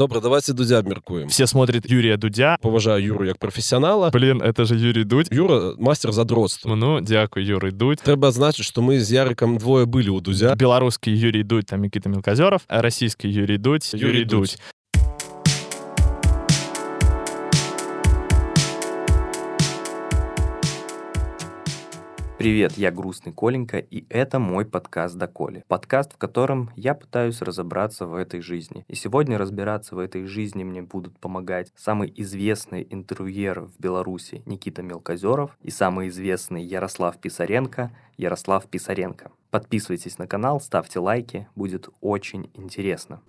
Добра давайте дудзя абмяркуем Все смотрят Юрия Дудя. паважаю юру як прафесіянала Блин, это же Юрий Дудь. Юра мастер задротства Ну, дякую, Юрий Дудь. трэба адзначыць што мы з ярыкам двое былі ў дузя Белорусский Юрий Дудь, там Никита Мелкозеров, а российский Юрий Дудь, Юрий Юрий, Дудь. Дудь. Привет, я Грустный Коленька, и это мой подкаст до Коли. Подкаст, в котором я пытаюсь разобраться в этой жизни. И сегодня разбираться в этой жизни мне будут помогать самый известный интервьюер в Беларуси Никита Мелкозеров и самый известный Ярослав Писаренко Ярослав Писаренко. Подписывайтесь на канал, ставьте лайки, будет очень интересно.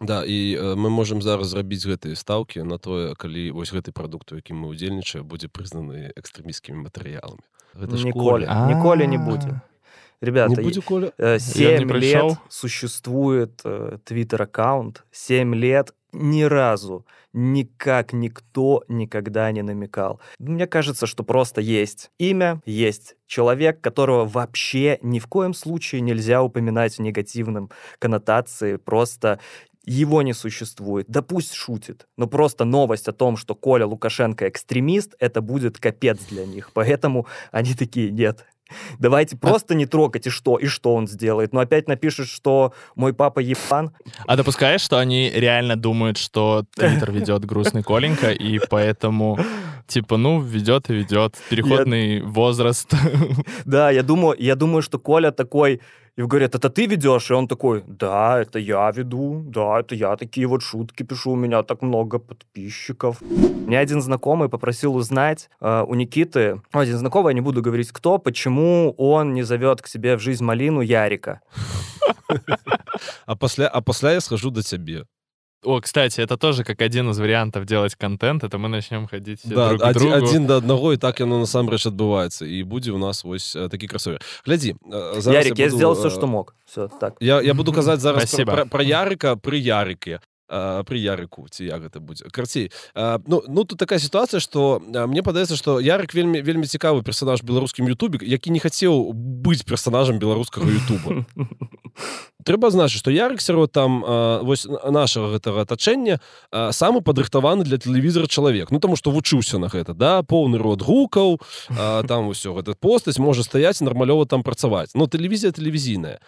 Да і э, мы можемм зараз зрабіць гэтыя стаўкі на тое калі вось гэты прадукт у якім мы удзельнічаем будзе прызнаны экстрэміскімі матэрыяламі ж Николя. Коля. Николя не А. будем. не Ребята, будзе коля Э, не Семь пришел. лет существует э, твиттер-аккаунт. Семь лет ни разу никак никто никогда не намекал. Мне кажется, что просто есть имя, есть человек, которого вообще ни в коем случае нельзя упоминать в негативном коннотации. Просто его не существует. Да пусть шутит. Но просто новость о том, что Коля Лукашенко экстремист, это будет капец для них. Поэтому они такие, нет, Давайте просто не трогать, и что, и что он сделает. Но опять напишет, что мой папа ебан. А допускаешь, что они реально думают, что Твиттер ведет грустный Коленька, и поэтому, типа, ну, ведет и ведет. Переходный возраст. Да, я думаю, я думаю, что Коля такой, и говорят, это ты ведешь? И он такой, да, это я веду, да, это я такие вот шутки пишу, у меня так много подписчиков. Мне один знакомый попросил узнать э, у Никиты, ну, один знакомый, я не буду говорить кто, почему он не зовет к себе в жизнь малину Ярика. а пасля а пасля я схожу да цябе О, кстати, это тоже как один из вариантов делать контент, это мы начнем ходить все да, друг к адзін, другу. адзін да аднаго і так яно насамрэч адбываецца і будзе у нас вось э, такі красовер глядзі э, зараз Ярик, я буду, сделал э, все, что мог. Все, так. я, я буду казаць зараз пра, Спасибо. пра, пра ярыка пры ярыке э, пры ярыку ці як гэта будзе карцей э, ну ну тут такая сітуацыя что мне падаецца что ярык вельмі вельмі цікавы персонаж беларускім Ютубе які не хацеў быць персонажам беларускага Ютуба трэба значыць что ярык сярод там э, вось нашага гэтага атачэння э, самы падрыхтаваны для тэлевізора чалавек. Ну таму что вучыўся на гэта да поўны род гукаў э, там усё гэта постаць можа стаяць нармалёва там працаваць. Ну тэлевізія тэлевізійная.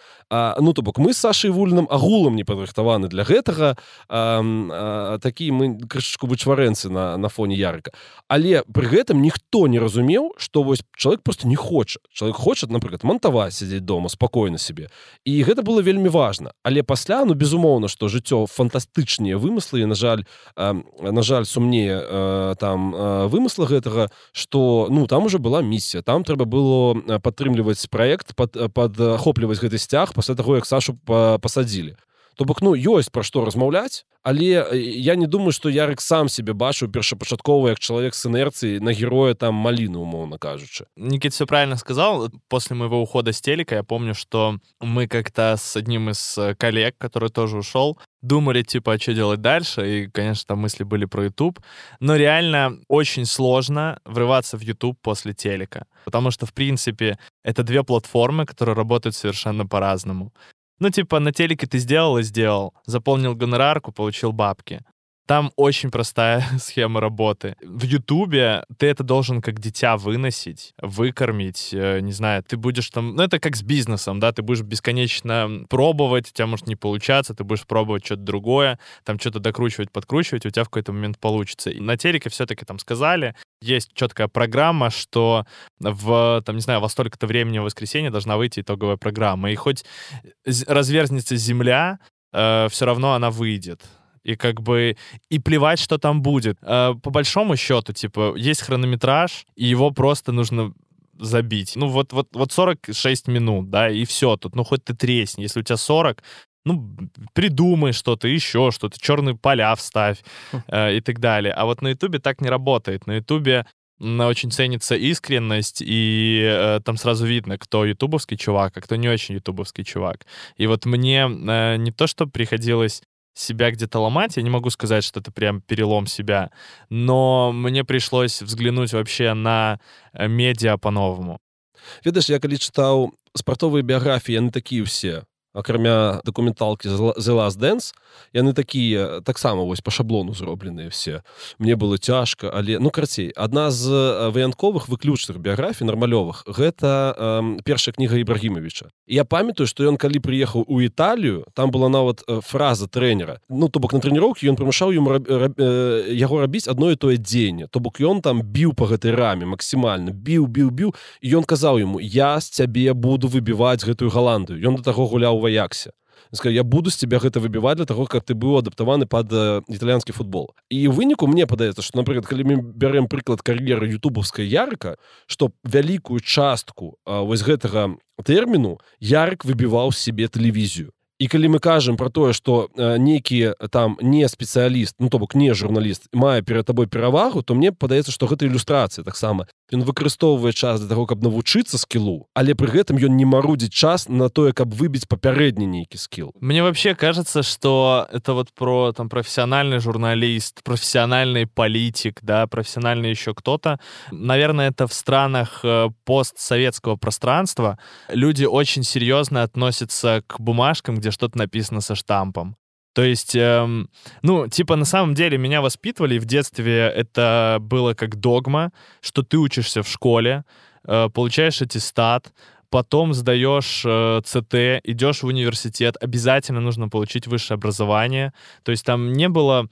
Ну то бок мы з Сашай вульным агулам не падрыхтаваны для гэтага а, такі мы крышачку вычварэнцы на на фоне ярыка. Але пры гэтым ніхто не разумеў что вось чалавек просто не хоча. Чалавек хоча напрыклад монтаваць сядзець дома спакойна себе і гэта было вельмі важно. Але пасля ну безумоўна что жыццё фантастычныя вымыслы на жаль э, на жаль сумнее э, там э, вымысла гэтага что ну там уже была миссія там трэба было э, падтрымліваць проект под падахопліваць гэты сцяг пасля таго як Сашу па- пасадзілі то бок ну ёсць пра што размаўляць але э, я не думаю что ярык сам себе бачыў першапачаткова як чалавек с інерцыі на героя там маліну умоўно кажучы Никит все правильно сказал. После моего ухода с телека я помню, что мы как-то с одним из э, коллег, который тоже ушел, думали, типа, а что делать дальше. И, конечно, там мысли были про YouTube. Но реально очень сложно врываться в YouTube после телека. Потому что, в принципе, это две платформы, которые работают совершенно по-разному. Ну, типа, на телеке ты сделал и сделал. Заполнил гонорарку, получил бабки. Там очень простая схема работы. В Ютубе ты это должен как дитя выносить, выкормить, э, не знаю, ты будешь там... Ну, это как с бизнесом, да, ты будешь бесконечно пробовать, у тебя может не получаться, ты будешь пробовать что-то другое, там что-то докручивать, подкручивать, у тебя в какой-то момент получится. И на телеке все-таки там сказали, есть четкая программа, что в, там, не знаю, во столько-то времени в воскресенье должна выйти итоговая программа. И хоть разверзнется земля, все равно она выйдет. И как бы и плевать, что там будет. Э, По большому счету, типа, есть хронометраж, и его просто нужно забить. Ну, вот, вот, вот 46 минут, да, и все тут. Ну, хоть ты тресни. Если у тебя 40, ну, придумай что-то, еще что-то, черные поля вставь э, и так далее. А вот на Ютубе так не работает. На Ютубе очень ценится искренность, и э, там сразу видно, кто ютубовский чувак, а кто не очень ютубовский чувак. И вот мне э, не то, что приходилось себя где-то ломать, я не могу сказать, что это прям перелом себя, но мне пришлось взглянуть вообще на э, медиа по-новому. ведаеш я калі чытаў спартовыя біяграфіі яны такія ўсе акрамя дакументалкі The Last Dance. Яны такія таксама вось по шаблону зробленыя все. Мне было цяжка але ну карцей адна з ваянковых выключных біяграфій нармалёвых гэта э, першая кніга ібрагімовича я памятаю что ён калі прыехаў у італію там была нават фраза трэнера ну то бок на трэніроўкі ён прымушаў ему раб, раб, э, яго рабіць одно і тое дзеянне то бок ён там біў по гэтай раме максімальна. Біў біў біў. Ён казаў ему я з цябе буду выбіваць гэтую галандыю ён до таго гуляў у аяксе сказал, я буду з тебя гэта выбіваць для того каб ты быў адаптаваны под э, італьянскі футбол і выніку мне падаецца что напрыклад калі мы бярем прыклад кар'еры ютубаўская ярка что вялікую частку э, вось гэтага тэрміну ярык выбіваў себе тэлевізію і калі мы кажам про тое что э, нейкі там не спецыяліст ну то бок не журналіст мае перад табой перавагу то мне падаецца что гэта ілюстрацыя таксама ён выкарыстоўвае час для того каб навучыцца скілу але пры гэтым ён не марудзіць час на тое каб выбіць папярэдні нейкі скилл мне вообще кажется что это вот про там профессиональный журналист профессиональный политик да профессиональный еще кто-то наверное это в странах э, постсоветского пространства люди очень серьезно относятся к бумажкам где где что-то написано со штампом. То есть, эм, ну, типа, на самом деле меня воспитывали, в детстве это было как догма, что ты учишься в школе, э, получаешь аттестат, потом сдаешь э, ЦТ, идешь в университет, обязательно нужно получить высшее образование. То есть там не было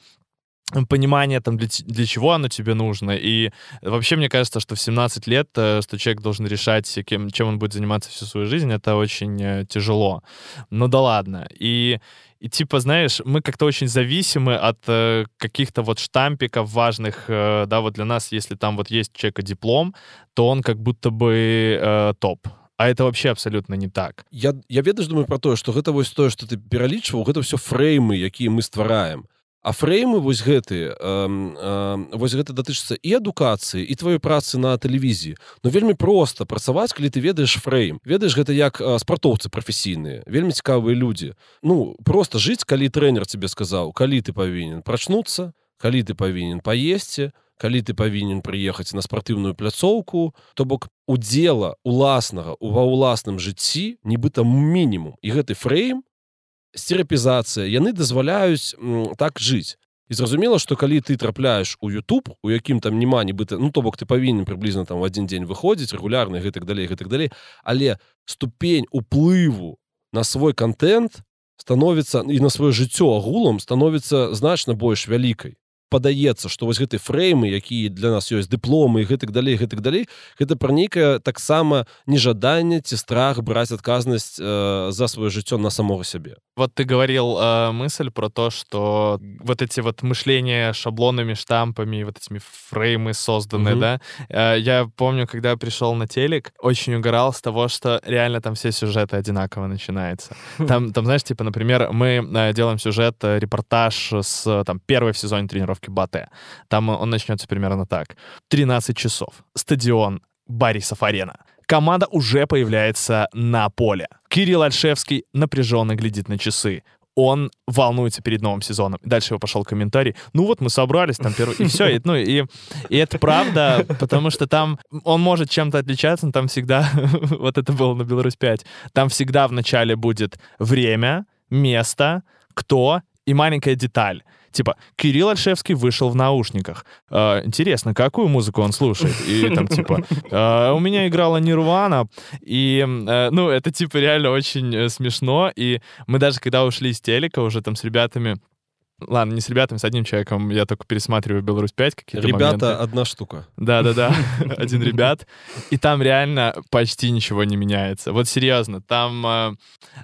понимание там для, для чего оно тебе нужно и вообще мне кажется что в 17 лет э, что человек должен решать кем чем он будет заниматься всю свою жизнь это очень э, тяжело ну да ладно и и типа знаешь мы как-то очень зависимы от э, каких-то вот штампиков важных э, да вот для нас если там вот есть у человека диплом то он как будто бы э, топ А это вообще абсолютно не так я я ведаешь думаю про тое что гэта вось тое что ты пералічваў гэта все фреймы якія мы ствараем А фреймы вось гэты э, э, вось гэта датычыцца і адукацыі і тваёй працы на тэлевізіі. Но вельмі проста працаваць калі ты ведаеш фрейм. Ведаеш гэта як э, спартоўцы прафесійныя вельмі цікавыя людзі. Ну просто жыць калі трэнер тебе сказаў калі ты павінен прачнуцца калі ты павінен паесці калі ты павінен прыехаць на спартыўную пляцоўку то бок удзела уласнага ва ўласным жыцці нібыта мінімум. І гэты фрейм стерапізацыя яны дазваляюць так жыць і зразумела что калі ты трапляеш у YouTube у якім там няма нібыта ну то бок ты павінен прыблізна там в один дзень выходзіць регулярны гэтак далей гэтак далей. Але ступень уплыву на свой контент становіцца і на сваё жыццё агулам становіцца значна больш вялікай падаецца что вось гэты фреймы якія для нас ёсць дыпломы гэтак далей гэтак далей гэта пра нейкае таксама нежаданне ці страх браць адказнасць э, за сваё жыццё на самого сябе. Вот ты говорил э, мысль про то что вот эти вот мышления шаблонами штампами вот этими фреймы созданы угу. да э, я помню когда пришел на телек очень угорал с того что реально там все сюжеты одинаково начинается там там знаешь типа например мы э, делаем сюжет э, репортаж с там первый в сезоне тренировки тренировки Батэ. Там он начнется примерно так. 13 часов. Стадион Борисов-Арена. Команда уже появляется на поле. Кирилл Альшевский напряженно глядит на часы он волнуется перед новым сезоном. Дальше его пошел комментарий. Ну вот мы собрались там первый... И все. И, ну, и, и это правда, потому что там он может чем-то отличаться, но там всегда... вот это было на Беларусь 5. Там всегда в начале будет время, место, кто и маленькая деталь. Типа, Кирилл Альшевский вышел в наушниках. Э, интересно, какую музыку он слушает? И там, типа, э, у меня играла Нирвана. И, э, ну, это, типа, реально очень э, смешно. И мы даже, когда ушли из телека, уже там с ребятами Ладно, не с ребятами, с одним человеком. Я только пересматриваю «Беларусь 5» какие-то Ребята моменты. одна штука. Да-да-да, один ребят. И там реально почти ничего не меняется. Вот серьезно, там э,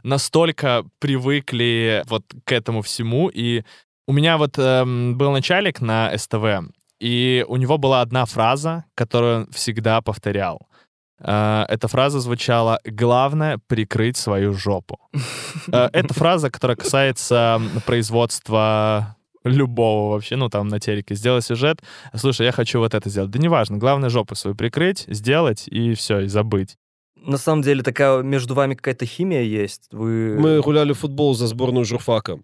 настолько привыкли вот к этому всему, и у меня вот эм, был начальник на СТВ, и у него была одна фраза, которую он всегда повторял. Э, эта фраза звучала «Главное — прикрыть свою жопу». Э, это фраза, которая касается производства любого вообще, ну, там, на телеке, сделать сюжет, слушай, я хочу вот это сделать. Да неважно, главное жопу свою прикрыть, сделать, и все, и забыть. На самом деле такая между вами какая-то химия есть. Вы... Мы гуляли в футбол за сборную журфака.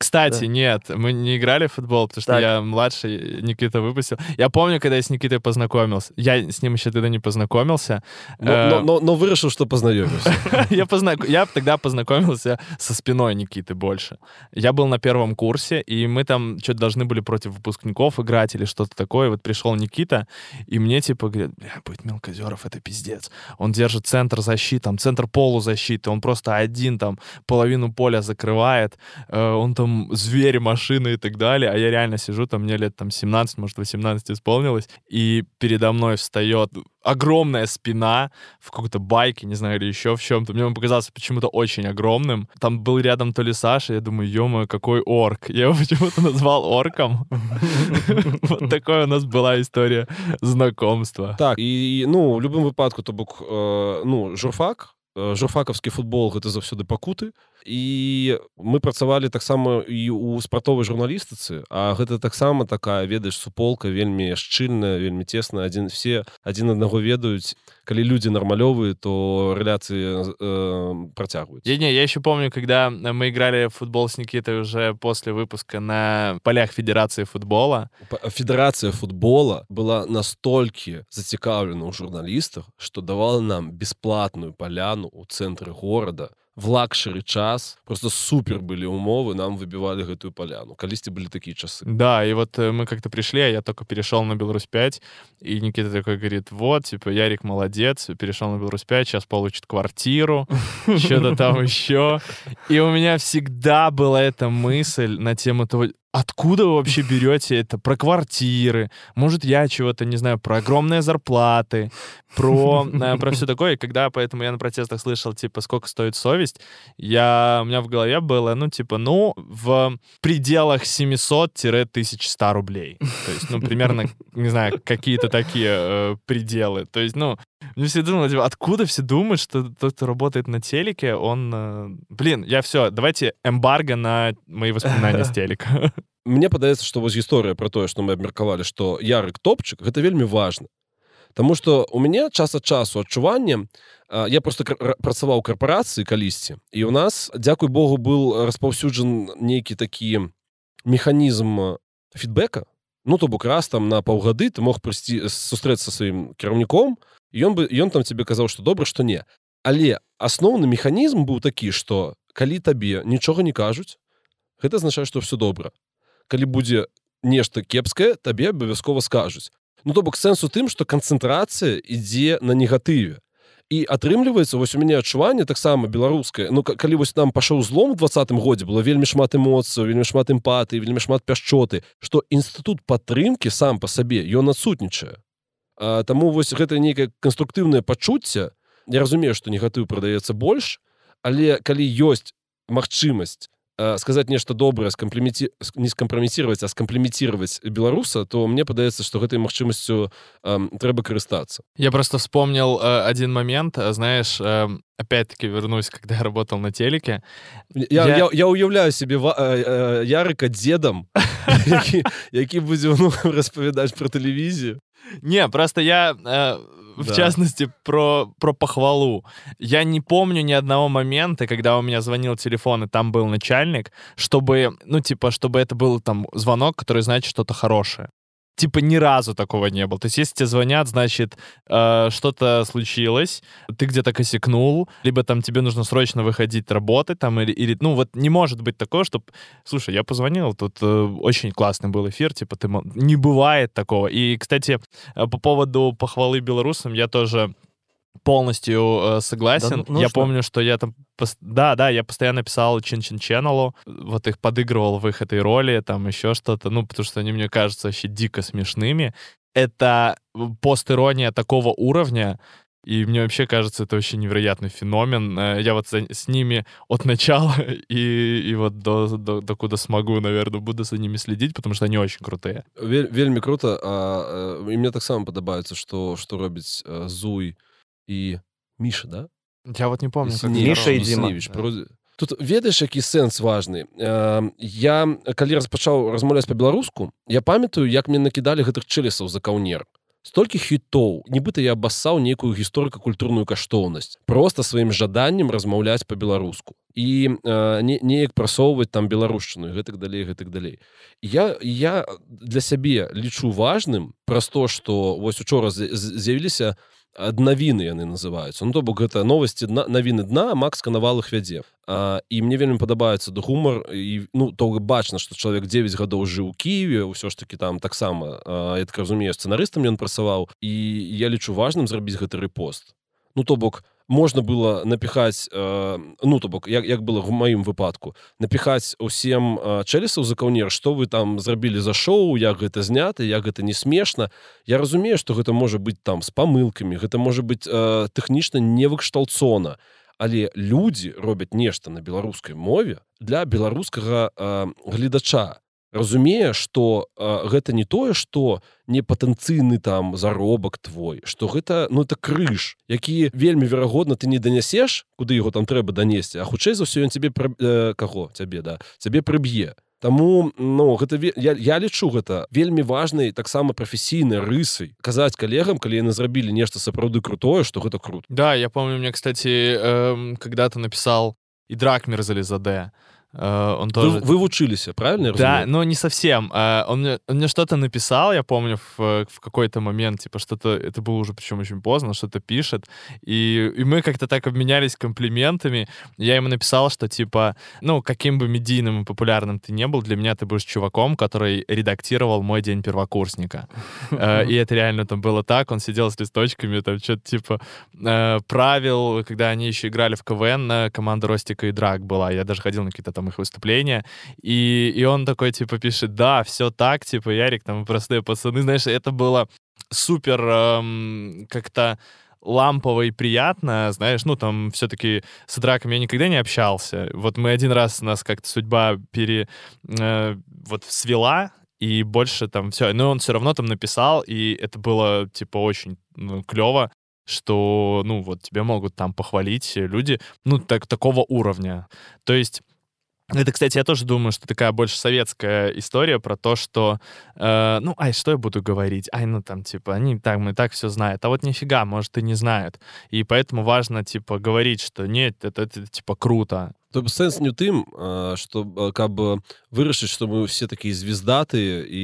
Кстати, Да. нет, мы не играли в футбол, потому что Так. я младший, Никита выпустил. Я помню, когда я с Никитой познакомился. Я с ним еще тогда не познакомился. Но, Э, но, но, но вырашил, что познайомився. я, познак- я тогда познакомился со спиной Никиты больше. Я был на первом курсе, и мы там что-то должны были против выпускников играть или что-то такое. Вот пришел Никита, и мне типа говорят, бля, будет Мелкозеров, это пиздец. Он держит центр защиты, там центр полузащиты, он просто один там половину поля закрывает, э, он там зверь, машины и так далее, а я реально сижу, там мне лет там 17, может 18 исполнилось, и передо мной встает огромная спина в какой-то байке, не знаю, или еще в чем-то. Мне он показался почему-то очень огромным. Там был рядом то ли Саша, я думаю, ё какой орк. Я его почему-то назвал орком. Вот такая у нас была история знакомства. Так, і ну у любым выпадку то бок э, ну журфак э, журфакаўскі футбол гэта заўсёды пакуты і мы працавалі таксама і у спартовай журналістыцы а гэта таксама такая ведаеш суполка вельмі шчыльная вельмі цесна адзін все адзін аднаго ведаюць калі людзі нармалёвыя то рэляцыі э, працягваюць Я, не, я еще помню, когда мы играли в футбол с Никитой уже после выпуска на полях Федерации футбола. П- федэрацыя футбола была настолькі зацікаўлена ў журналістах што давала нам бясплатную паляну ў цэнтры горада в лакшары час просто супер былі умовы нам выбівалі гэтую паляну калісьці былі такія часы Да, и вот э, мы как-то пришли, а я только перешел на Беларусь 5, и Никита такой говорит, вот, типа, Ярик молодец, перешел на Беларусь 5, сейчас получит квартиру, что-то там еще. И у меня всегда была эта мысль на тему того, откуда вы вообще берете это? Про квартиры, может, я чего-то, не знаю, про огромные зарплаты, про, э, про все такое. И когда поэтому я на протестах слышал, типа, сколько стоит совесть, я, у меня в голове было, ну, типа, ну, в пределах 700-1100 рублей. То есть, ну, примерно, не знаю, какие-то такие э, пределы. То есть, ну, мне все думали, типа, откуда все думают, что тот, кто работает на телеке, он... э, Блин, я все, давайте эмбарго на мои воспоминания с телека. Мне падаецца што вось гісторыя про тое што мы абмеркавалі што ярык топчык гэта вельмі важна Таму што у мяне час ад часу адчуванне а, я просто кар- ра- працаваў у карпорацыі калісьці і у нас дзякуй Богу был распаўсюджан нейкі такі механізм фідбэка Ну то бок раз там на паўгады ты мог прыйсці сустрэцца са сваім кіраўніком і ён бы ён там тебе казаў што добра што не. Але асноўны механізм быў такі што калі табе нічога не кажуць гэта азначае што все добра калі будзе нешта кепскае табе абавязкова скажуць Ну то бок сэнс у тым што канцэнтрацыя ідзе на негатыве. І атрымліваецца вось у мяне адчуванне таксама беларускае. Ну ка- калі вось нам пашоў злом двадцатым годзе было вельмі шмат эмоцыяў вельмі шмат эмпатыі вельмі шмат пяшчоты што інстытут падтрымкі сам па сабе ён адсутнічае А, таму вось гэта нейкае канструктыўнае пачуцце Я разумею што негатыў прадаецца больш але калі ёсць магчымасць э, сказаць нешта добрае скамплеменці не скампраметировать а скамплеметировать беларуса то мне падаецца што гэтай магчымасцю э, трэба карыстацца Я просто вспомнил э, один момент, э, знаешь, э, опять-таки вернусь, когда я работал на телеке. я, Я- я, я уяўляю себе ва- э, э, ярыка дзедам які, які будзе ну, распавядаць про тэлевізію Не, просто я, э, в частности, про, про похвалу. Я не помню ни одного момента, когда у меня звонил телефон, и там был начальник, чтобы, ну, типа, чтобы это был там звонок, который значит что-то хорошее. Типа ни разу такого не было. То есть если тебе звонят, значит, э, что-то случилось, ты где-то косякнул, либо там тебе нужно срочно выходить работать, там, или, или ну, вот не может быть такого, что, слушай, я позвонил, тут э, очень классный был эфир, типа, ты... Не бывает такого. И, кстати, э, по поводу похвалы белорусам, я тоже полностью э, согласен. Да, ну- я нужно. помню, что я там... пос- Да, да, я постоянно писал Чин-Чин Ченнелу, вот их подыгрывал в их этой роли, там еще что-то, ну, потому что они мне кажутся вообще дико смешными. Это пост-ирония такого уровня, и мне вообще кажется, это очень невероятный феномен. Э, Я вот за- с ними от начала и, и вот до, до, до куда смогу, наверное, буду за ними следить, потому что они очень крутые. Вель, вельмі круто а, э, і мне таксама падабаецца што што робіць э, зуй і міша да? Я вот не помню, как Сіневіч, Міша і. Сіневіч, пародыя. Тут ведаеш які сэнс важны я калі распачаў размаўляць па-беларуску я памятаю як мне накідалі гэтых чэлесаў за каўнер столькі хітоў нібыта я абассаў некую гісторыка-культурную каштоўнасць просто сваім жаданнем размаўляць по-беларуску і э, не, неяк прасоўваць там беларушчыну гэтак далей гэтак далей. Я я для сябе лічу важным праз то что вось учора з'явіліся аднавіны яны называюцца ну то бок гэта новасці дна навіны дна Макс канавал их вядзе а, і мне вельмі падабаецца да гумар і ну то бачна что чалавек 9 гадоў жыў Киеве ўсё ж таки там таксама я так разумею сцэнарыстам ён працаваў і я лічу важным зрабіць гэты рэпост ну то бок у можна было напіхаць э, ну то бок як, як было в маім выпадку напіхаць усім чэлісаў за каўнер што вы там зрабілі за шоу як гэта знята як гэта не смешна. Я разумею што гэта можа быць там з памылкамі гэта можа быць э, тэхнічна невыкшталцона. Але людзі робяць нешта на беларускай мове для беларускага э, гледача разумее что э, гэта не тое что не патэнцыйны там заробак твой что гэта ну это крыж які вельмі верагодна ты не данясеш куды его там трэба данесці а хутчэй за ўсё ён тебе пра э, каго? Цябе да цябе прыб'е. Таму ну гэта я, я лічу гэта вельмі важнай таксама прафесійнай рысай казаць калегам калі яны зрабілі нешта сапраўды крутое что гэта крут да я помню мне кстати э, когда ты написал і дракмер залезаде Э, он тоже... Вы, вы учились, правильно? Да, но не совсем. Э, он мне, он мне что-то написал, я помню, в, в какой-то момент, типа что-то, это было уже причем очень поздно, что-то пишет, и, и мы как-то так обменялись комплиментами. Я ему написал, что типа, ну, каким бы медийным и популярным ты не был, для меня ты будешь чуваком, который редактировал мой день первокурсника. Э, и это реально там было так, он сидел с листочками, там что-то типа правил, когда они еще играли в КВН, команда Ростика и Драк была, я даже ходил на какие-то там их выступления, и, и он такой, типа, пишет, да, все так, типа, Ярик, там, простые пацаны, знаешь, это было супер эм, как-то лампово и приятно, знаешь, ну, там, все-таки с драками я никогда не общался. Вот мы один раз, нас как-то судьба пере... Э, вот свела, и больше там все. Но он все равно там написал, и это было, типа, очень ну, клево что, ну, вот тебя могут там похвалить люди, ну, так, такого уровня. То есть это, кстати, я тоже думаю, что такая больше советская история про то, что, э, ну, ай, что я буду говорить? Ай, ну там, типа, они так, мы так все знают. А вот нифига, может, и не знают. И поэтому важно, типа, говорить, что нет, это, это, это типа, круто. То бок сэнс не ў тым што каб вырашыць што мы все такія звездаты і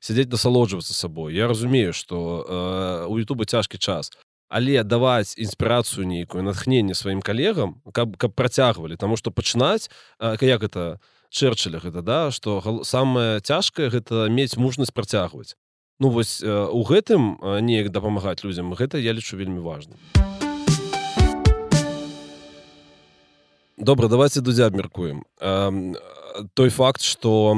сядзець насалоджвацца сабой Я разумею што у Ютуба цяжкі час але даваць інспірацыю нейкую натхненне сваім калегам каб каб працягвалі таму што пачынаць як это чэрчыля гэта да што самае цяжкае гэта мець мужнасць працягваць ну вось у гэтым неяк дапамагаць людзям гэта я лічу вельмі важным. Добра давайте дудзя абмяркуем. Той факт что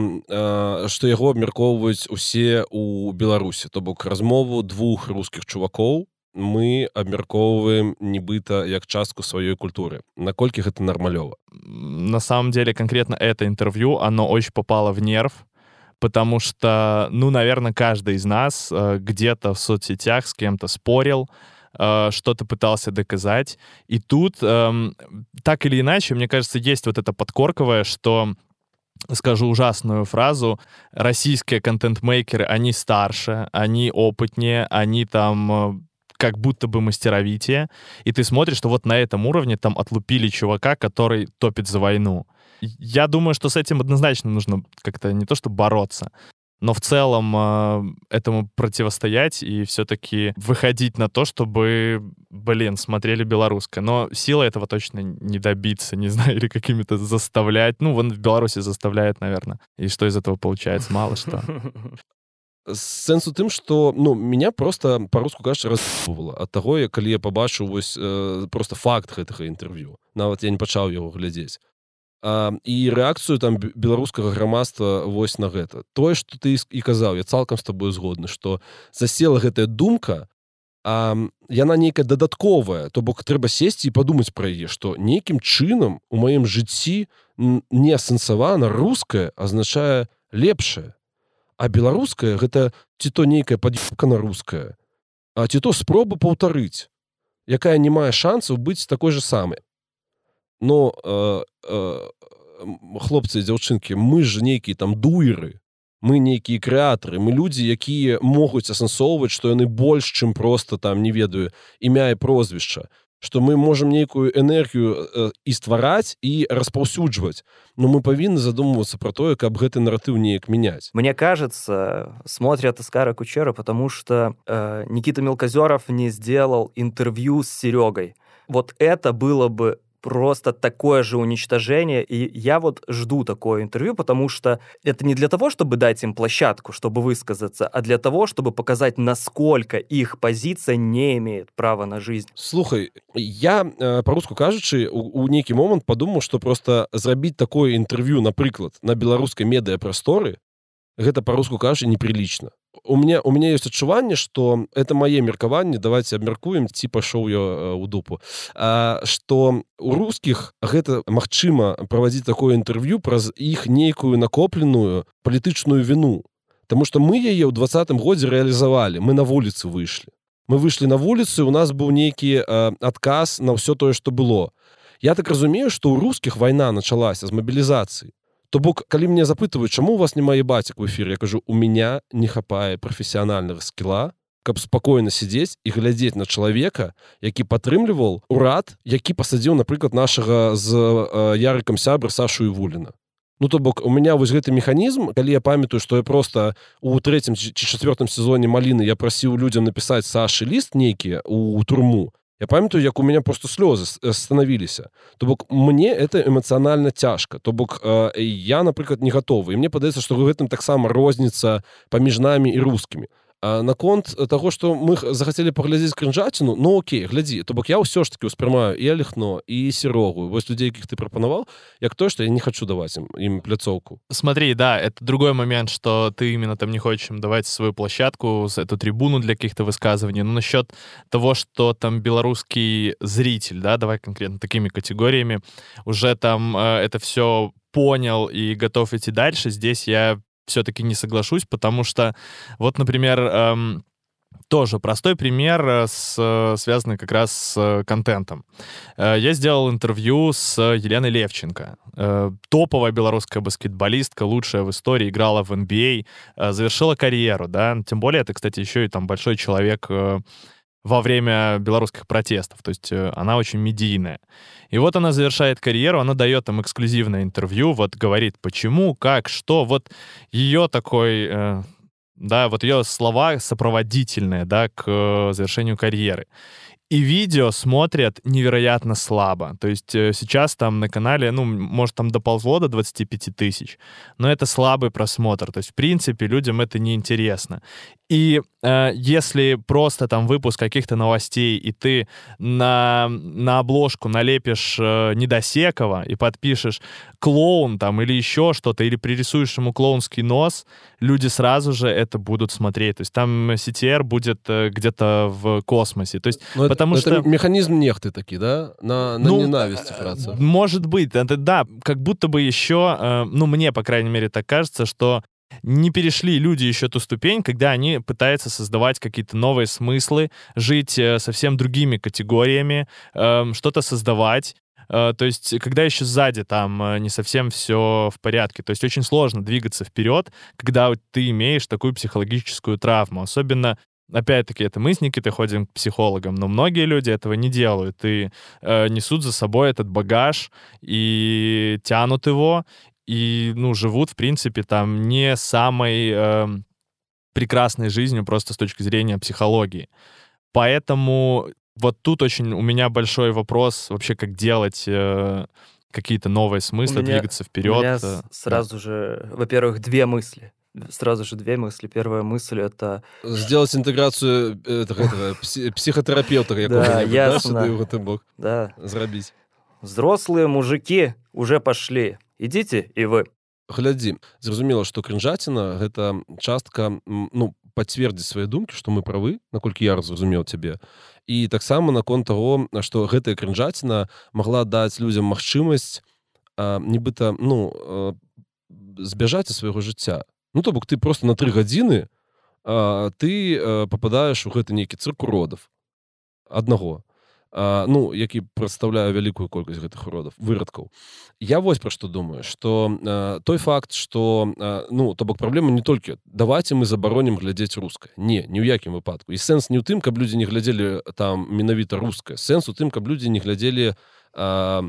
что яго абмяркоўваюць усе у беларусі. То бок размову двух рускіх чувакоў мы абмяркоўваем нібыта як частку сваёй культуры наколькі гэта нармалёва на самом деле конкретно это интервью оно очень попало в нерв потому что ну наверное каждый из нас э, где-то в соцсетях с кем-то спорил э, что-то пытался доказать и тут э, так или иначе мне кажется есть вот это подкорковое что скажу ужасную фразу, российские контент-мейкеры, они старше, они опытнее, они там э, как будто бы мастеровитие, и ты смотришь, что вот на этом уровне там отлупили чувака, который топит за войну. Я думаю, что с этим однозначно нужно как-то не то что бороться, но в целом э, этому противостоять и все-таки выходить на то, чтобы, блин, смотрели белорусское. Но сила этого точно не добиться, не знаю, или какими-то заставлять. Ну, вон в Беларуси заставляет, наверное. И что из этого получается? Мало что. сэнс у тым что ну меня просто по-руску кажа разбывала от таго я калі я побачыў вось э, просто факт гэтага інтэрв'ю. Нават я не пачаў яго глядзець. А, і рэакцыю там беларускага грамадства вось на гэта. Тое что ты і казаў я цалкам с тобой згодны что засела гэтая думка а, яна нейкая дадатковая. То бок трэба сесці і падумаць пра яе что нейкім чынам у маім жыцці не асэнсавана руская азначае лепшае а беларуская гэта ці то нейкая падка на руская а ці то спроба паўтарыць якая не мае шансаў быць такой же самай но э, э, хлопцы дзяўчынкі мы ж нейкія там дуеры мы нейкія крэатары мы людзі якія могуць асэнсоўваць што яны больш чым просто там не ведаю імя і прозвішча что мы можем нейкую энергію э, і ствараць і распаўсюджваць но мы павінны задумываться про тое каб гэты наратыў неяк менять мне кажется смотрят Искара Кучера потому что э, Никита Мелкозеров не сделал интервью с Серегой вот это было бы просто такое же уничтожение. И я вот жду такое интервью, потому что это не для того, чтобы дать им площадку, чтобы высказаться, а для того, чтобы показать, насколько их позиция не имеет права на жизнь. Слухай, я, э, по-руску кажучы, у, у нейкі момант подумал, что просто зрабіць такое интервью, напрыклад, на беларускай медыяпрасторы, гэта по-руску кажучы неприлично у меня у меня есть адчуванне что это мае меркаванне давайте абмяркуем ці пайшоў я э, у дупу. Что у русских гэта магчыма праводзіць такое інтэрв'ю праз іх нейкую накопленую палітычную вину Таму что мы яе ў двадцатым годзе реалізавалі мы на вуліцы выйшлі. Мы выйшлі на вуліцы у нас быў нейкі адказ на ўсё тое что было. Я так разумею что у русских вайна началася з мабілізацыі То бок калі мне запытваюць чаму у вас няма бацік в эфире? Я кажу у меня не хапае прафесіянальнага скіла каб спакойна сядзець і глядзець на чалавека які падтрымліваў урад які пасадзіў напрыклад нашага з ярыкам сябр сашу і вуліна Ну то бок у меня вось гэты механізм калі я памятаю што я просто у трэцім ці чацвёртым сезоне маліны я прасіў людзям напісаць Сашы ліст нейкі у турму Я памятаю як у меня просто слёзы становіліся то бок мне это эмацыянальна цяжка то бок э, я напрыклад не готовы. І мне падаецца што гэтым таксама розніца паміж намі і рускімі наконт таго што мы захацелі паглядзець крынжаціну Ну Окей глядзі то бок я ўсё ж таки успрымаю і алехно і сірогу вось людзей якіх ты прапанаваў як то что я не хочу даваць им ім пляцоўку смотри да это другой момент что ты именно там не хочешь им давать свою площадку с эту трибуну для каких-то высказываний но насчет того что там белорусский зритель да давай конкретно такими категориями уже там э, это все понял и готов идти дальше здесь я все-таки не соглашусь, потому что вот, например, эм, тоже простой пример, э, с, э, связанный как раз с э, контентом. Я сделал интервью с Еленой Левченко. Топовая белорусская баскетболистка, лучшая в истории, играла в NBA, завершила карьеру, да, тем более это, кстати, еще и там большой человек во время белорусских протестов. То есть э, она очень медийная. И вот она завершает карьеру, она дает там эксклюзивное интервью, вот говорит, почему, как, что. Вот ее такой, э, да, вот ее слова сопроводительные, да, к э, завершению карьеры. И видео смотрят невероятно слабо. То есть э, сейчас там на канале, ну, может, там доползло до 25 тысяч, но это слабый просмотр. То есть, в принципе, людям это неинтересно. И э, если просто там выпуск каких-то новостей, и ты на, на обложку налепишь э, Недосекова и подпишешь клоун там или еще что-то, или пририсуешь ему клоунский нос, люди сразу же это будут смотреть. То есть там CTR будет э, где-то в космосе. То есть, но потому это, что... Это механизм нехты такие, да? На, на ну, ненависти, фрация. Может быть. Это, да, как будто бы еще, э, ну, мне, по крайней мере, так кажется, что не перешли люди еще ту ступень, когда они пытаются создавать какие-то новые смыслы, жить э, совсем другими категориями, эм, что-то создавать. Э, то есть, когда еще сзади там э, не совсем все в порядке. То есть, очень сложно двигаться вперед, когда ты имеешь такую психологическую травму. Особенно Опять-таки, это мы с Никитой ходим к психологам, но многие люди этого не делают и э, несут за собой этот багаж и тянут его, и, ну, живут, в принципе, там не самой э, прекрасной жизнью просто с точки зрения психологии. Поэтому вот тут очень у меня большой вопрос вообще, как делать э, какие-то новые смыслы, меня, двигаться вперед. У меня э, сразу да. же, во-первых, две мысли Сразу же две мысли. Первая мысль это... Сделать интеграцию этого, этого психотерапевта да, ясно. да, сюда, бок. Да. Зрабіць. Взрослые мужики уже пошли ідзіце і вы глядзі зразумела што крынжаціна гэта частка ну пацвердзіць свае думкі што мы правы наколькі я зразумеў цябе і таксама наконт таго што гэтая крынжаціна магла даць людзям магчымасць нібыта ну збяжаць у свайго жыцця ну то бок ты просто на тры гадзіны ты попадаеш у гэты нейкі цырк уродов. Аднаго а, ну які прадстаўляю вялікую колькасць гэтых уродаў вырадкаў я вось пра што думаю что а, той факт что ну то бок праблема не толькі давайте мы забаронім глядзець рускае не ні ў якім выпадку. І сэнс не ў тым каб людзі не глядзелі там менавіта рускае сэнс у тым каб людзі не глядзелі а,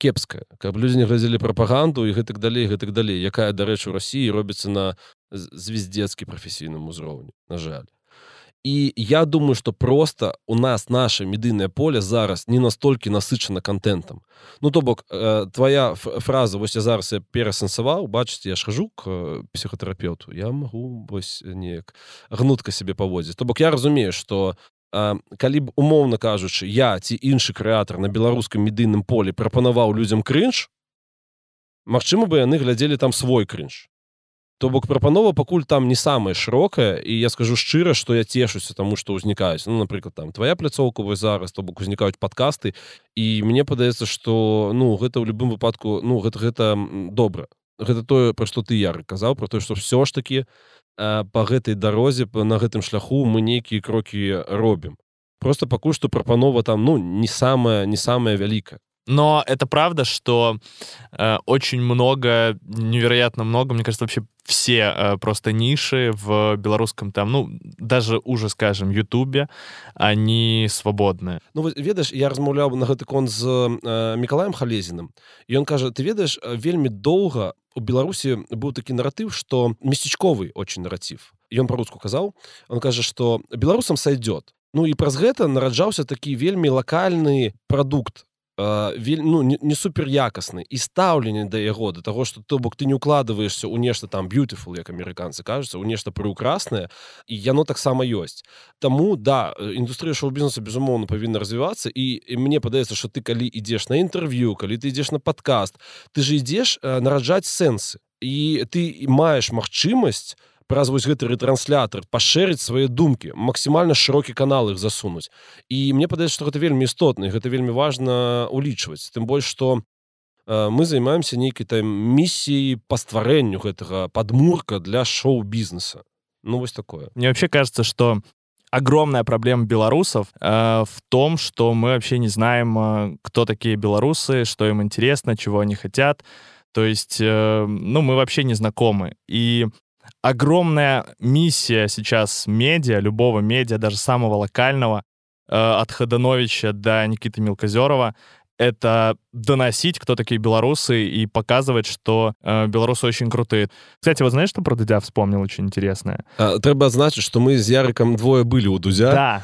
кепская каб людзі не глядзелі прапаганду і гэтак далей гэтак далей якая дарэчы у Росіі робіцца на звездецкі прафесійным узроўні на жаль. І я думаю что просто у нас наше медыйное поле зараз не настолькі насычана контентам ну то бок э, твоя фраза вось я зараз я перасэнсаваў бачыце я ж хожу к э, психхотерапевту я могу вось неяк гнутка себе паводзіць. То бок я разумею что калі б умоўна кажучы я ці іншы крэатар на беларускам медыйным поле прапанаваў людзям крынж Магчыма бы яны глядзелі там свой крынж. То бок прапанова пакуль там не самая шырокая і я скажу шчыра что я цешуся тому что ўзнікаюць. Ну напрыклад там твоя пляцоўка вы зараз то бок узнікаюць падкасты і мне падаецца что ну гэта ў любым выпадку ну гэта гэта добра. Гэта тое пра што ты яры казаў про то что все ж таки по гэтай дарозе на гэтым шляху мы нейкія крокі робім просто пакуль что прапанова там ну не самая не самая вялікая но это правда, что э, очень много, невероятно много, мне кажется, вообще все э, просто ниши в беларускам там ну даже уже скажем Ютубе они свабодныя Ну ведаеш я размаўляў на гэты кон з э, мікалаем халезіным і ён кажа ты ведаеш вельмі доўга у беларусі быў такі наратыў что месцічковы очень наратив ён по-руску казаў он кажа что беларусам сойдет Ну і праз гэта нараджаўся такі вельмі лакальны прадукт ну, не, не супер якасны і стаўленне да яго да таго што то бок ты не укладываешься ў нешта там beautiful як амерыканцы кажуцца у нешта прыукраснае і яно таксама ёсць Таму да індустрыя шоу-бізнесу безумоўна павінна развівацца і, і мне падаецца что ты калі ідзеш на інтэрв'ю калі ты ідзеш на падкаст ты же ідзеш нараджаць сэнсы і ты маеш магчымасць праз вось гэты ретранслятор пашэрыць свае думкі максімальна шырокі канал іх засунуць і мне падаецца што гэта вельмі істотна гэта вельмі важна улічваць тым больш што э, мы займаемся нейкай там місіі па стварэнню гэтага падмурка для шоу-бізнеса ну вось такое мне вообще кажется что огромная проблема белорусов э, в том, что мы вообще не знаем, э, кто такие белорусы, что им интересно, чего они хотят. То есть, э, ну, мы вообще не знакомы. И огромная миссия сейчас медиа, любого медиа, даже самого локального, э, от Ходановича до Никиты Мелкозерова, это доносить, кто такие белорусы, и показывать, что э, белорусы очень крутые. Кстати, вот знаешь, что про Дудя вспомнил очень интересное? А, треба отзначить, что мы с Яриком двое были у Дудя. Да.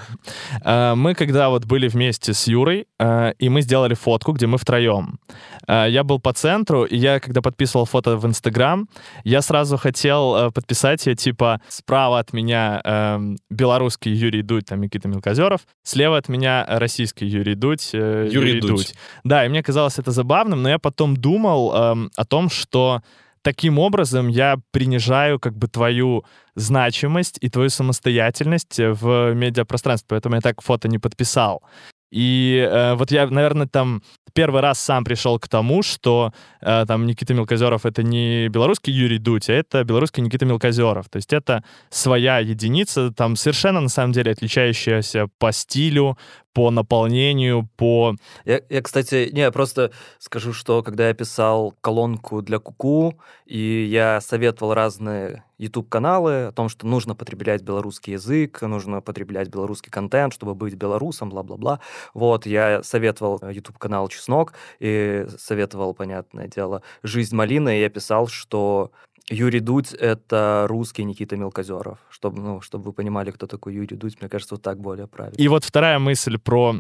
Э, мы когда вот были вместе с Юрой, э, и мы сделали фотку, где мы втроем. Э, я был по центру, и я, когда подписывал фото в Инстаграм, я сразу хотел э, подписать ее, типа, справа от меня э, белорусский Юрий Дудь, там, Никита Мелкозеров, слева от меня российский Юрий Дудь, э, Юрий, Юрий Дудь. Дудь. Да, и мне казалось это забавным, но я потом думал эм, о том, что таким образом я принижаю как бы твою значимость и твою самостоятельность в медиапространстве, поэтому я так фото не подписал. И э, вот я, наверное, там первый раз сам пришел к тому, что э, там Никита Мелкозеров это не белорусский Юрий Дудь, а это белорусский Никита Мелкозеров. То есть это своя единица, там совершенно на самом деле отличающаяся по стилю, по наполнению, по... Я, я, кстати, не, просто скажу, что когда я писал колонку для Куку, и я советовал разные YouTube-каналы о том, что нужно потреблять белорусский язык, нужно потреблять белорусский контент, чтобы быть белорусом, бла-бла-бла. Вот, я советовал YouTube-канал «Чеснок» и советовал, понятное дело, «Жизнь малины», и я писал, что Юрий Дудь — это русский Никита Мелкозеров. Чтобы, ну, чтобы вы понимали, кто такой Юрий Дудь, мне кажется, вот так более правильно. И вот вторая мысль про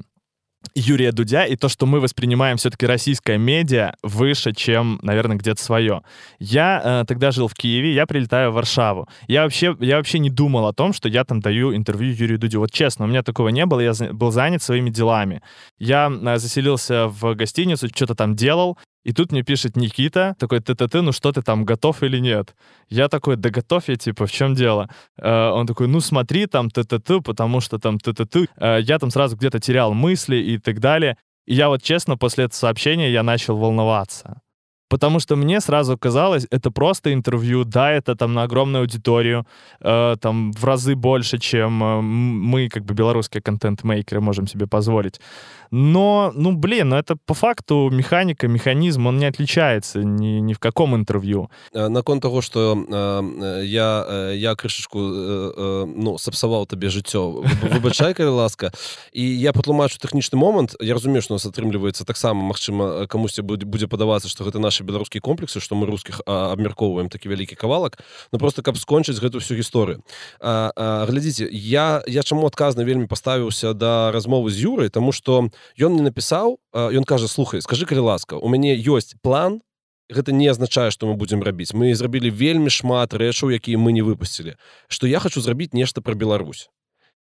Юрия Дудя и то, что мы воспринимаем все-таки российское медиа выше, чем, наверное, где-то свое. Я э, тогда жил в Киеве, я прилетаю в Варшаву. Я вообще, я вообще не думал о том, что я там даю интервью Юрию Дудю. Вот честно, у меня такого не было, я был занят своими делами. Я э, заселился в гостиницу, что-то там делал, и тут мне пишет Никита, такой, ты-ты-ты, ну что ты там, готов или нет? Я такой, да готов я, типа, в чем дело? Э, он такой, ну смотри, там ты-ты-ты, потому что там ты-ты-ты. Э, я там сразу где-то терял мысли и так далее. И я вот честно, после этого сообщения я начал волноваться. Потому что мне сразу казалось, это просто интервью, да, это там на огромную аудиторию, э, там в разы больше, чем э, мы, как бы белорусские контент-мейкеры, можем себе позволить. Но, ну, блин, ну это по факту механика, механизм, он не отличается ни, ни в каком интервью. Э, Наконт того, что э, я, э, я крышечку э, э, ну, сапсаваў табе жыццё выбачай калі ласка? І я патлумачу тэхнічны момант я разумею што у нас атрымліваецца таксама Мачыма камусьці будзе, падавацца што гэта нашы беларускія комплексы што мы рускіх абмяркоўваем такі вялікі кавалак ну просто каб скончыць гэту всю гісторыю глядзіце я я чаму адказна вельмі паставіўся да размовы з юрай тому что ён не напісаў ён кажа слухай скажи калі ласка у мяне ёсць план гэта не азначае што мы будзем рабіць. Мы зрабілі вельмі шмат рэчаў якія мы не выпусцілі што я хочу зрабіць нешта пра Беларусь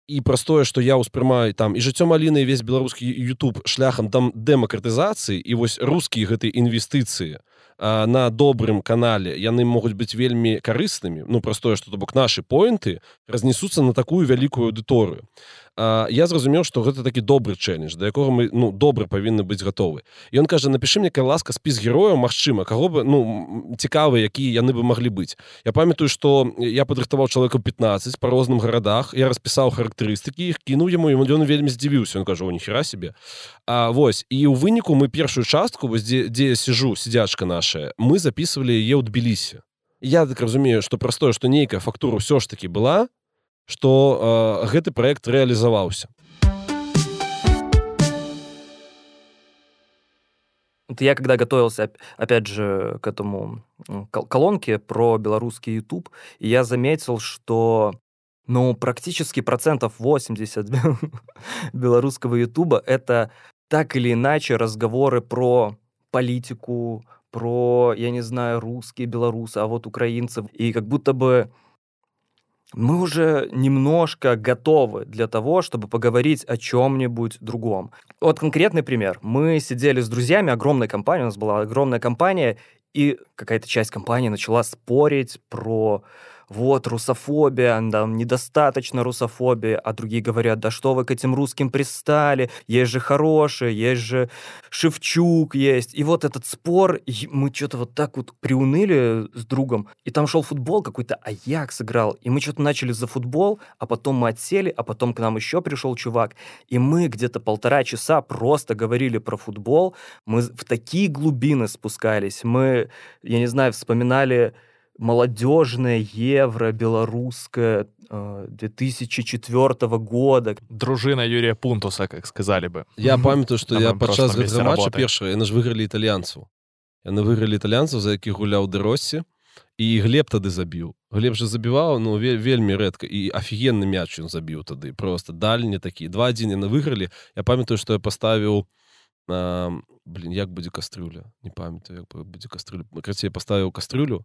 і простое что я ўспрымаю там і жыццё маліны весь беларускі YouTube шляхам там дэмакратызацыі і вось рускія гэтай інвестыцыі на добрым канале яны могуць быць вельмі карыснымі. Ну простое что то бок наши поинты разнесуцца на такую вялікую аўдыторыю а, я зразумеў что гэта такі добры чэллендж да якога мы ну добра павінны быць гатовы. Ён кажа напиши мне кай ласка спіс герояў Мачыма каго бы ну цікавы якія яны бы маглі быць. Я памятаю что я падрыхтаваў чалавека 15 по розным гарадах я распісаў характарыстыкі іх кінуў яму ён ён вельмі здзівіўся. Он кажа ніхера себе А вось і ў выніку мы першую частку вось дзе, я сижу сидзячка наша мы записывалі яе ў тбілісе я так разумею что простое что нейкая фактура ўсё ж таки была что э, гэты проект реалізаваўся я когда готовился опять же к этому колонке про белорусский YouTube я заметил что ну практически процентов 80 белорусского ютуба это так или иначе разговоры про политику про я не знаю русские белорусы а вот украинцев. И как будто бы мы уже немножко готовы для того, чтобы поговорить о чем-нибудь другом. Вот конкретный пример. Мы сидели с друзьями, огромная компания, у нас была огромная компания, и какая-то часть компании начала спорить про вот, русофобия, там, недостаточно русофобии, а другие говорят, да что вы к этим русским пристали, есть же хорошие, есть же Шевчук есть. И вот этот спор, мы что-то вот так вот приуныли с другом, и там шел футбол, какой-то Аякс играл, и мы что-то начали за футбол, а потом мы отсели, а потом к нам еще пришел чувак, и мы где-то полтора часа просто говорили про футбол, мы в такие глубины спускались, мы, я не знаю, вспоминали молодежное евро белорусское 2004 э, года дружина Юрия пунтуса как сказали бы я памятаю что я падчас гэтага матча першага яны ж выйгралі італьянцу яны выйгралі італьянцаў за які гуляў дэроссе і глеб тады забіў глеб же забіваў ну вельмі рэдка і офігенны мяч ён забіў тады просто дальні такі два адзін яны выйгралі я памятаю что я паставіў блин як будзе кастрюля не памятаю будзе кастрюля крацей паставіў кастрюлю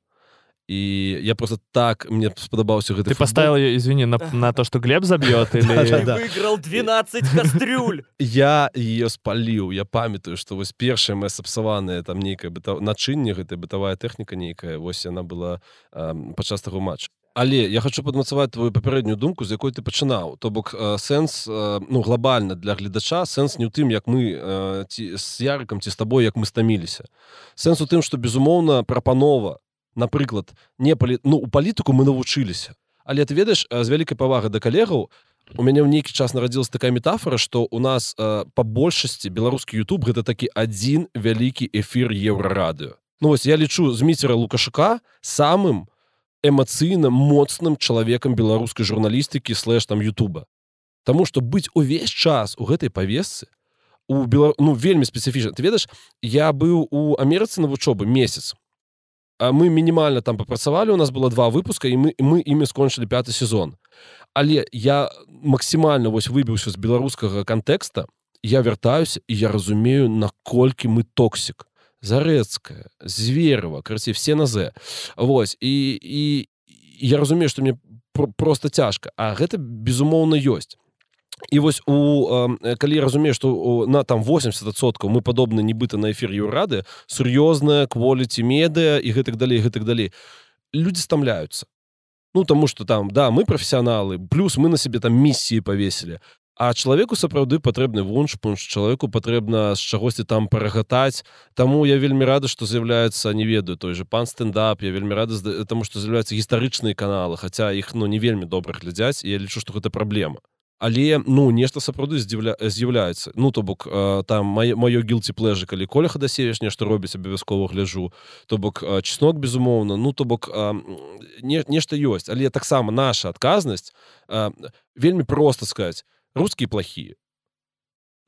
і я просто так мне спадабаўся гэты ты поставил ее извини на, на то что глеб забьет или выиграл 12 кастрюль я ее спаліў я памятаю что вось першая моя сапсаваная там нейкая быта начынне гэтая бытавая тэхніка нейкая вось яна была падчас таго матча але я хочу падмацаваць твою папярэднюю думку з якой ты пачынаў то бок сэнс ну глобальна для гледача сэнс не ў тым як мы ці з ярыкам ці з табой як мы стаміліся сэнс у тым что безумоўна прапанова напрыклад не палі... ну у палітыку мы навучыліся. Але ты ведаеш з вялікай павагай да калегаў у мяне ў нейкі час нарадзілась такая метафора что у нас э, по большасці беларускі YouTube гэта такі адзін вялікі эфир еўрарадыо Ну вось я лічу з міцера лукашука самым эмацыйна моцным чалавекам беларускай журналістыкі слэш там Ютуба. Таму что быць увесь час у гэтай павесцы у Бела... ну вельмі спецыфічна. Ты ведаеш я быў у амерыцы на вучобы месяц мы мінімальна там папрацавалі у нас было два выпуска і мы мы імі скончылі пяты сезон. Але я максімальна вось выбіўся з беларускага кантэкста я вяртаюся і я разумею наколькі мы токсік зарэцкая зверова карці все на з. Вось і і я разумею што мне просто цяжка а гэта безумоўна ёсць і вось у э, калі разумею что на там 80соткаў мы падобны нібыта на эфир юрады. Сур'ёзная кволіці медыа і гэтак далей гэтак далей. Люди стамляются ну тому что там да мы професіяналы плюс мы на себе там миссии повесілі А чалавеку сапраўды патрэбны вунш-пунш чалавеку патрэбна з чагосьці там парагатаць. Таму я вельмі рада што з'яўляецца не ведаю той же пан стендап я вельмі рада таму што з'яўляюцца гістарычныя каналы хаця іх ну не вельмі добра глядзяць я лічу што гэта праблема але ну нешта сапраўды здзіўля з'яўляецца. Ну то бок там маё гілці плэжы калі коля хадасееш нешта робіць абавязкова гляжу то бок чеснок безумоўна. Ну то бок не, нешта ёсць. Але таксама наша адказнасць вельмі просто сказать русские плохие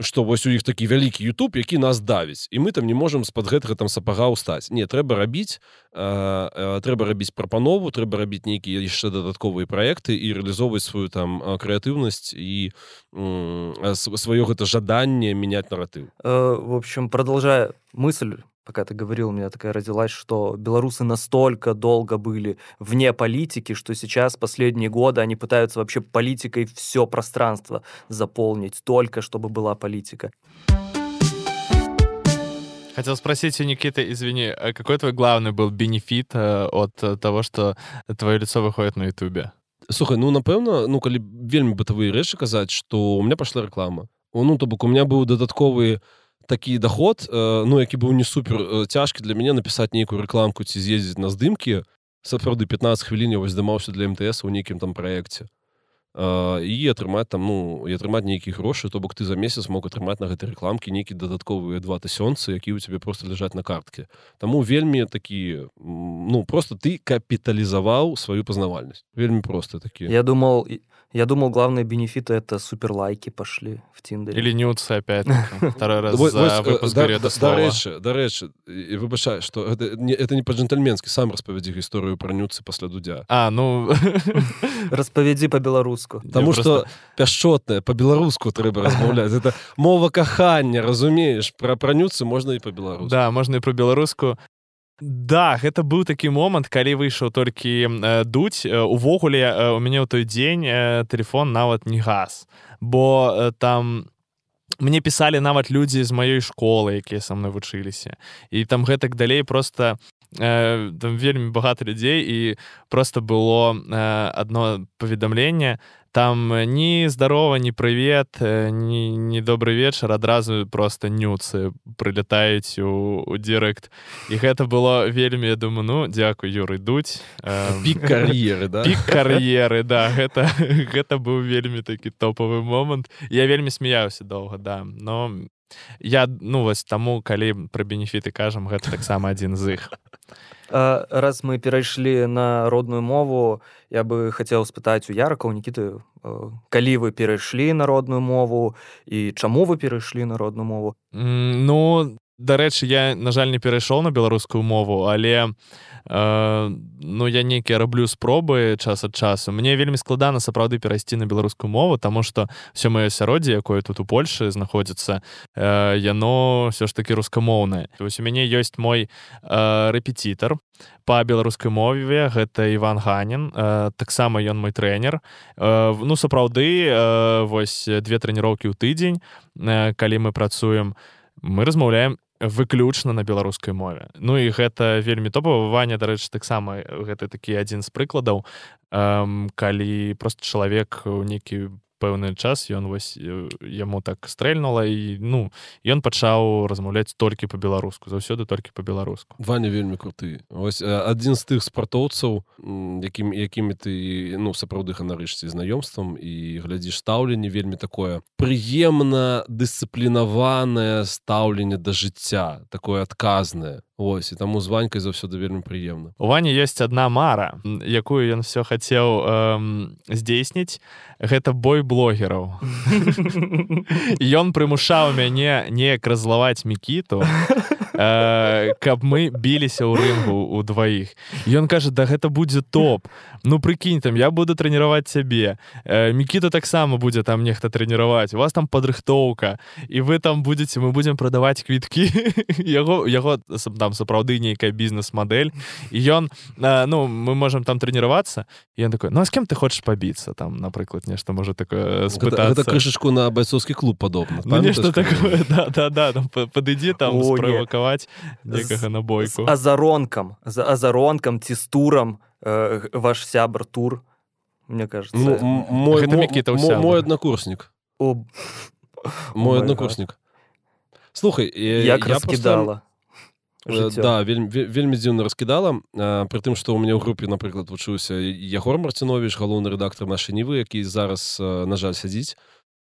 что вось у іх такі вялікі YouTube які нас давіць і мы там не можем з-пад гэтага там сапага ўстаць не трэба рабіць э, трэба рабіць прапанову трэба рабіць нейкія яшчэ дадатковыя праекты і рэалізоўваць сваю там крэатыўнасць і э, сваё гэта жаданне менять наратыў э, в общем продолжая мысль пока ты говорил, у меня такая родилась, что белорусы настолько долго были вне политики, что сейчас, последние годы, они пытаются вообще политикой все пространство заполнить, только чтобы была политика. Хотел спросить у Никиты, извини, а какой твой главный был бенефит э, от того, что твое лицо выходит на Ютубе? Слухай, ну, напэўна, ну, калі вельмі бытавыя рэчы казаць, што у меня пошла реклама. Ну, то бок у меня быў дадатковы такі доход э, ну які быў не супер э, цяжкі для мяне напісаць нейкую рэкламку ці з'ездзіць на здымкі сапраўды 15 хвілін вось здымаўся для МТС у нейкім там праекце і атрымаць там ну і атрымаць нейкія грошы то бок ты за месяц мог атрымаць на гэтай рэкламкі нейкі дадатковыя два тысёнцы які у цябе просто ляжаць на картке Таму вельмі такі ну просто ты капіталізаваў сваю пазнавальнасць вельмі просто такі я думал я думал главные бенефиты это супер лайки пошли в тиндере или нюцы опять второй раз дарэчы выбачаю что это не по-джентльменскі сам распавядзі гісторыю пра нюцы пасля дудзя а ну распавядзі по-беларуску Таму что пяшчотная по-беларуску трэба размаўляць это мова кахання разумееш пра пранюцы можна і по-беларуску да можна і про беларуску Да, гэта быў такі момант, калі выйшаў толькі э, дуць э, увогуле э, у мяне ў той дзень э, телефон нават не газ, бо э, там мне пісалі нават людзі з маёй школы, якія са мной вучыліся. І там гэтак далей просто э, там вельмі багата людзей і просто было э, одно паведамленне там э, ні здарова не прывет не, не добрый вечар адразу просто нюцы прылятаюць у, у директ і гэта было вельмі я думаю ну дзякуй юр ідуць пік кар'еры да? пік кар'еры да. Гэта гэта быў вельмі такі топавы момант я вельмі смяяўся доўга да. Но я ну вось таму калі пра бенефіты кажам гэта таксама адзін з іх. Раз мы перайшлі на родную мову я бы хацеў спытаць у ярка у нікіты калі вы перайшлі на родную мову і чаму вы перайшлі на родную мову? Ну дарэчы я на жаль не перайшоў на беларускую мову але э, ну я нейкія раблю спробы час ад часу. Мне вельмі складана сапраўды перайсці на беларускую мову таму што все маё асяроддзе якое тут у Польшы знаходзіцца э, яно все ж таки рускамоўнае. Вось у мяне ёсць мой э, рэпетітар по беларускай мове гэта Іван ганін э, таксама ён мой трэнер. Э, ну сапраўды э, вось две трэніроўкі ў тыдзень э, калі мы працуем мы размаўляем выключна на беларускай мове Ну і гэта вельмі топава ваня дарэчы таксама гэта такі адзін з прыкладаў эм, калі просто чалавек у нейкі пэўны час ён вось яму так стрэльнула і ну ён пачаў размаўляць толькі по-беларуску заўсёды толькі по-беларуску ваня вельмі круты. Ось адзін з тых спартоўцаў якім якімі ты ну сапраўды ганарышце знаёмствам і глядзіш стаўленне вельмі такое прыемна дысцыплінаванае стаўленне да жыцця такое адказнае Вось і таму з ванькай заўсёды вельмі прыемна. У вані ёсць одна мара якую ён все хацеў эм, здзейсніць. Гэта бой блогераў. Ён прымушаў мяне неяк разлаваць мікіту э, каб мы біліся ў рынгу у дваіх. Ён кажа да гэта будзе топ. Ну прыкінь там я буду трэніраваць цябе. Э, мікіта таксама будзе там нехта трэніраваць. У вас там падрыхтоўка. І вы там будетеце мы будзем прадаваць квіткі яго яго там сапраўды нейкая бізнес-мадэль. І ён э, ну мы можем там трэніравацца. Ён такой ну а с кем ты хочаш пабіцца? Там напрыклад нешта можа такое спытацца. крышачку на байцоўскі клуб падобна ну, нешта такое да, да, да, там падыдзі там справакаваць некага на бойку азаронкам за азаронкам ці з турам э, ваш сябр тур мне кажется ну, мой, мой, мой, мой аднакурснік О, мой my однокурснік слухай э, як я просто- раскидала. Э, жыццё. да вельмі ве- вельмі дзіўна раскідала а, пры тым што ў мяне ў групе напрыклад вучыўся Ягор Марцінович галоўны рэдактор нашай нівы які зараз а, на жаль сядзіць а,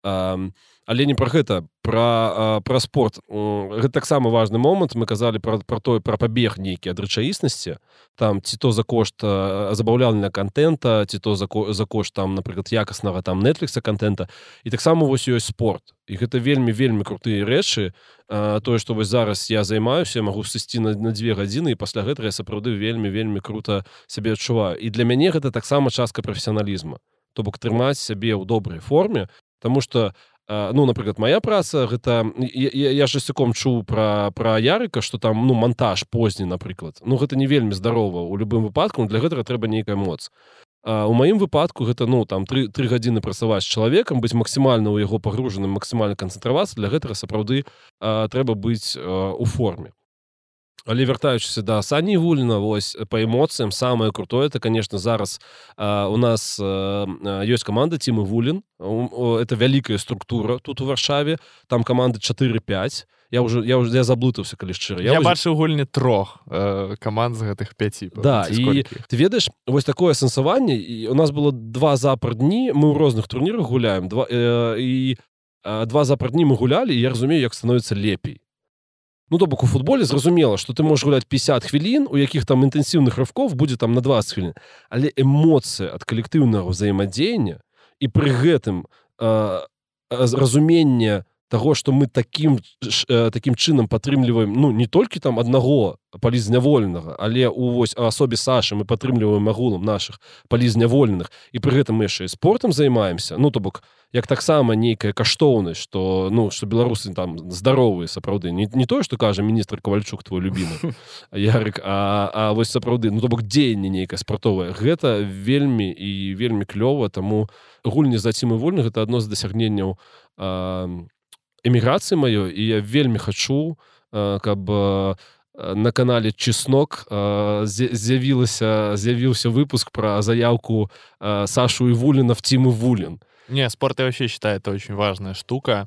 але не пра гэта пра пра спорт. Гэта таксама важны момант мы казалі пра, пра той пра пабег нейкі ад рэчаіснасці там ці то за кошт забаўляльна контента ці то за, ко- за кошт там напрыклад якаснага там нетфлікса контента і таксама вось ёсць спорт і гэта вельмі вельмі крутыя рэчы тое што вось зараз я займаюся магу сысці на, на дзве гадзіны і пасля гэтага я сапраўды вельмі вельмі крута сябе адчуваю і для мяне гэта таксама частка прафесіяналізма то бок трымаць сябе ў добрай форме Таму что а, ну напрыклад моя праца гэта я, я, жасцюком чуў пра пра ярыка что там ну монтаж позні напрыклад ну гэта не вельмі здарова у любым выпадку для гэтага трэба нейкая моц. А у маім выпадку гэта ну там три три гадзіны працаваць з чалавекам быць максімальна ў яго пагружаным максімальна канцэнтравацца для гэтага сапраўды трэба быць а, у форме але вяртаючыся да сані гульна вось по эмоцыям самое крутое это конечно зараз а, у нас а, а, ёсць каманда цімы вулін это вялікая структура тут у варшаве. Там каманды 4-5 я уже я уже я заблытаўся калі шчыра. Я, я вось- бачыў гульні трох э, каманд з гэтых пяці Да, і ты ведаеш вось такое сэнсаванне і у нас было два запар дні мы ў розных турнірах гуляем два э, і э, два запар дні мы гулялі я разумею як становіцца лепей Ну то бок у футболе зразумела што ты можаш гуляць 50 хвілін у якіх там інтэнсіўных рывков будзе там на 20 хвілін. Але эмоцыя ад калектыўнага ўзаемадзеяння і пры гэтым э, разуменне того что мы таким э, таким чынам падтрымліваем ну не толькі там аднаго палізняволенага але у вось а асобе Сашы мы падтрымліваем агулам наших палізняволеных і пры гэтым мы яшчэ спортом займаемся ну то бок як таксама нейкая каштоўнасць что ну что беларусы там здаровыя сапраўды. Не, не тое что кажа міністр кавальчук твой любімы ярык а, а вось сапраўды ну то бок дзеянне нейкае спартовае. Гэта вельмі і вельмі клёва таму гульні за цімы вольных это адно з дасягненняў а, эміграцыі маёй і я вельмі хачу а, каб а, на канале чеснок а, з'я- з'явілася з'явіўся выпуск пра заявку а, Сашу і вуліна в цімы вулін Не, спорт я вообще считаю, это очень важная штука,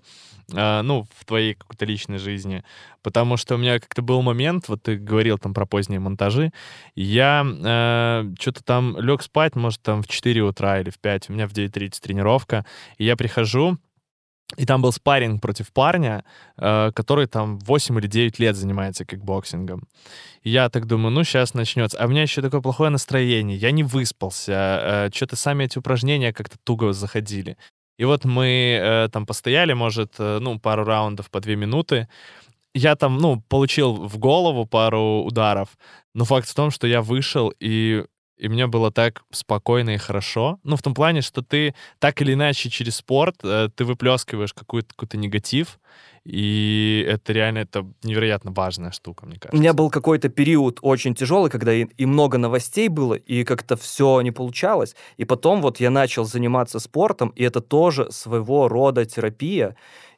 э, ну, в твоей какой-то личной жизни. Потому что у меня как-то был момент, вот ты говорил там про поздние монтажи, я э, что-то там лег спать, может, там в 4 утра или в 5, у меня в 9.30 тренировка, и я прихожу, и там был спарринг против парня, э, который там 8 или 9 лет занимается кикбоксингом. И я так думаю, ну, сейчас начнется. А у меня еще такое плохое настроение, я не выспался, э, что-то сами эти упражнения как-то туго заходили. И вот мы э, там постояли, может, ну, пару раундов по 2 минуты. Я там, ну, получил в голову пару ударов, но факт в том, что я вышел, и, и мне было так спокойно и хорошо. Ну, в том плане, что ты так или иначе через спорт э, ты выплескиваешь какой-то какой негатив, и это реально это невероятно важная штука, мне У кажется. меня был какой-то период очень тяжелый, когда и, и много новостей было, и как-то все не получалось. И потом вот я начал заниматься спортом, и это тоже своего рода терапия.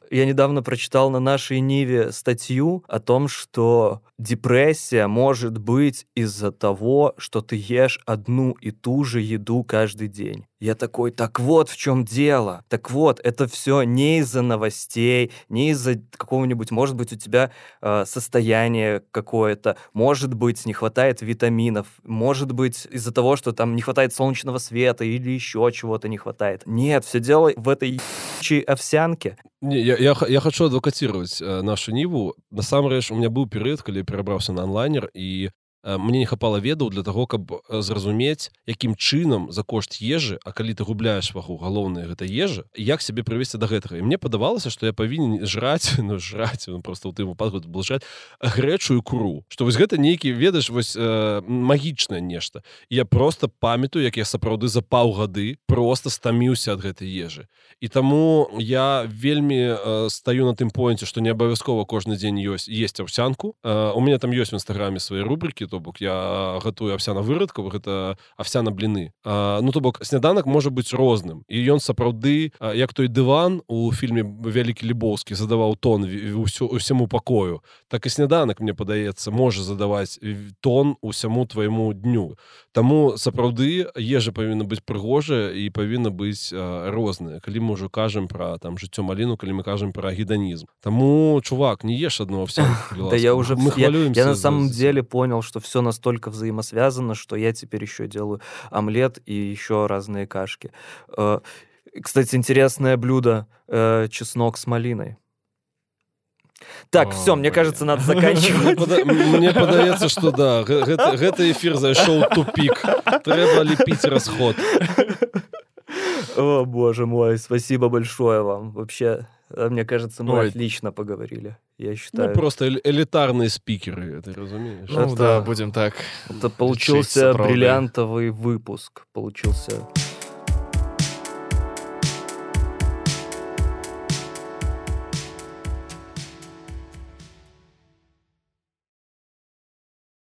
Я недавно прочитал на нашей Ниве статью о том, что депрессия может быть из-за того, что ты ешь одну и ту же еду каждый день. Я такой, так вот в чем дело. Так вот, это все не из-за новостей, не из-за какого-нибудь, может быть, у тебя э, состояние какое-то, может быть, не хватает витаминов, может быть, из-за того, что там не хватает солнечного света или еще чего-то не хватает. Нет, все дело в этой ебучей овсянке. Не, я, я, х- я хочу адвокацировать э, нашу ніву насамрэч у меня быў перыяд калі я перабраўся на онлайнер і э, мне не хапала ведаў для того каб зразумець якім чынам за кошт ежы а калі ты губляеш вагу галоўнае гэта ежа як сябе прывесці до гэтага. І мне падавалася что я павінен жраць ну жраць ну, просто ў тым выпадку был жраць грэчую куру. Что вось гэта нейкі ведаеш вось э, магічнае нешта. Я просто памятаю як я сапраўды за паўгады просто стаміўся ад гэтай ежы. І таму я вельмі э, стаю на тым поінце што не абавязкова кожны дзень ёсць есть аўсянку э, у меня там ёсць в нстаграме свае рубрыкі то то бок я гатую овсяна выродкаў гэта овсяна бліны а, ну то бок сняданак можа быць розным і ён сапраўды як той дыван у фільме вялікі лібоўскі задаваў тон ўсё усяму пакою так і сняданак мне падаецца можа задаваць тон усяму твайму дню. Таму сапраўды ежа павінна быць прыгожая і павінна быць розная калі мы ўжо кажам про там жыццё маліну калі мы кажам про геданізм Таму чувак не ешь одного вся да я уже мы я, я на самом деле понял что все настолько взаимосвязано что я теперь еще делаю омлет и еще разные кашки э, кстати интересное блюдо э, чеснок с малиной так, все, мне кажется, надо заканчивать. Мне падаецца, что да, гэты эфир зайшоў тупик. Трэба лепіць расход. О, боже мой, спасибо большое вам. Вообще, мне кажется, мы Ой. отлично поговорили. Я считаю. Ну, просто элитарные спикеры, ты разумеешь? Ну, это, да, будем так. Это получился бриллиантовый выпуск. Получился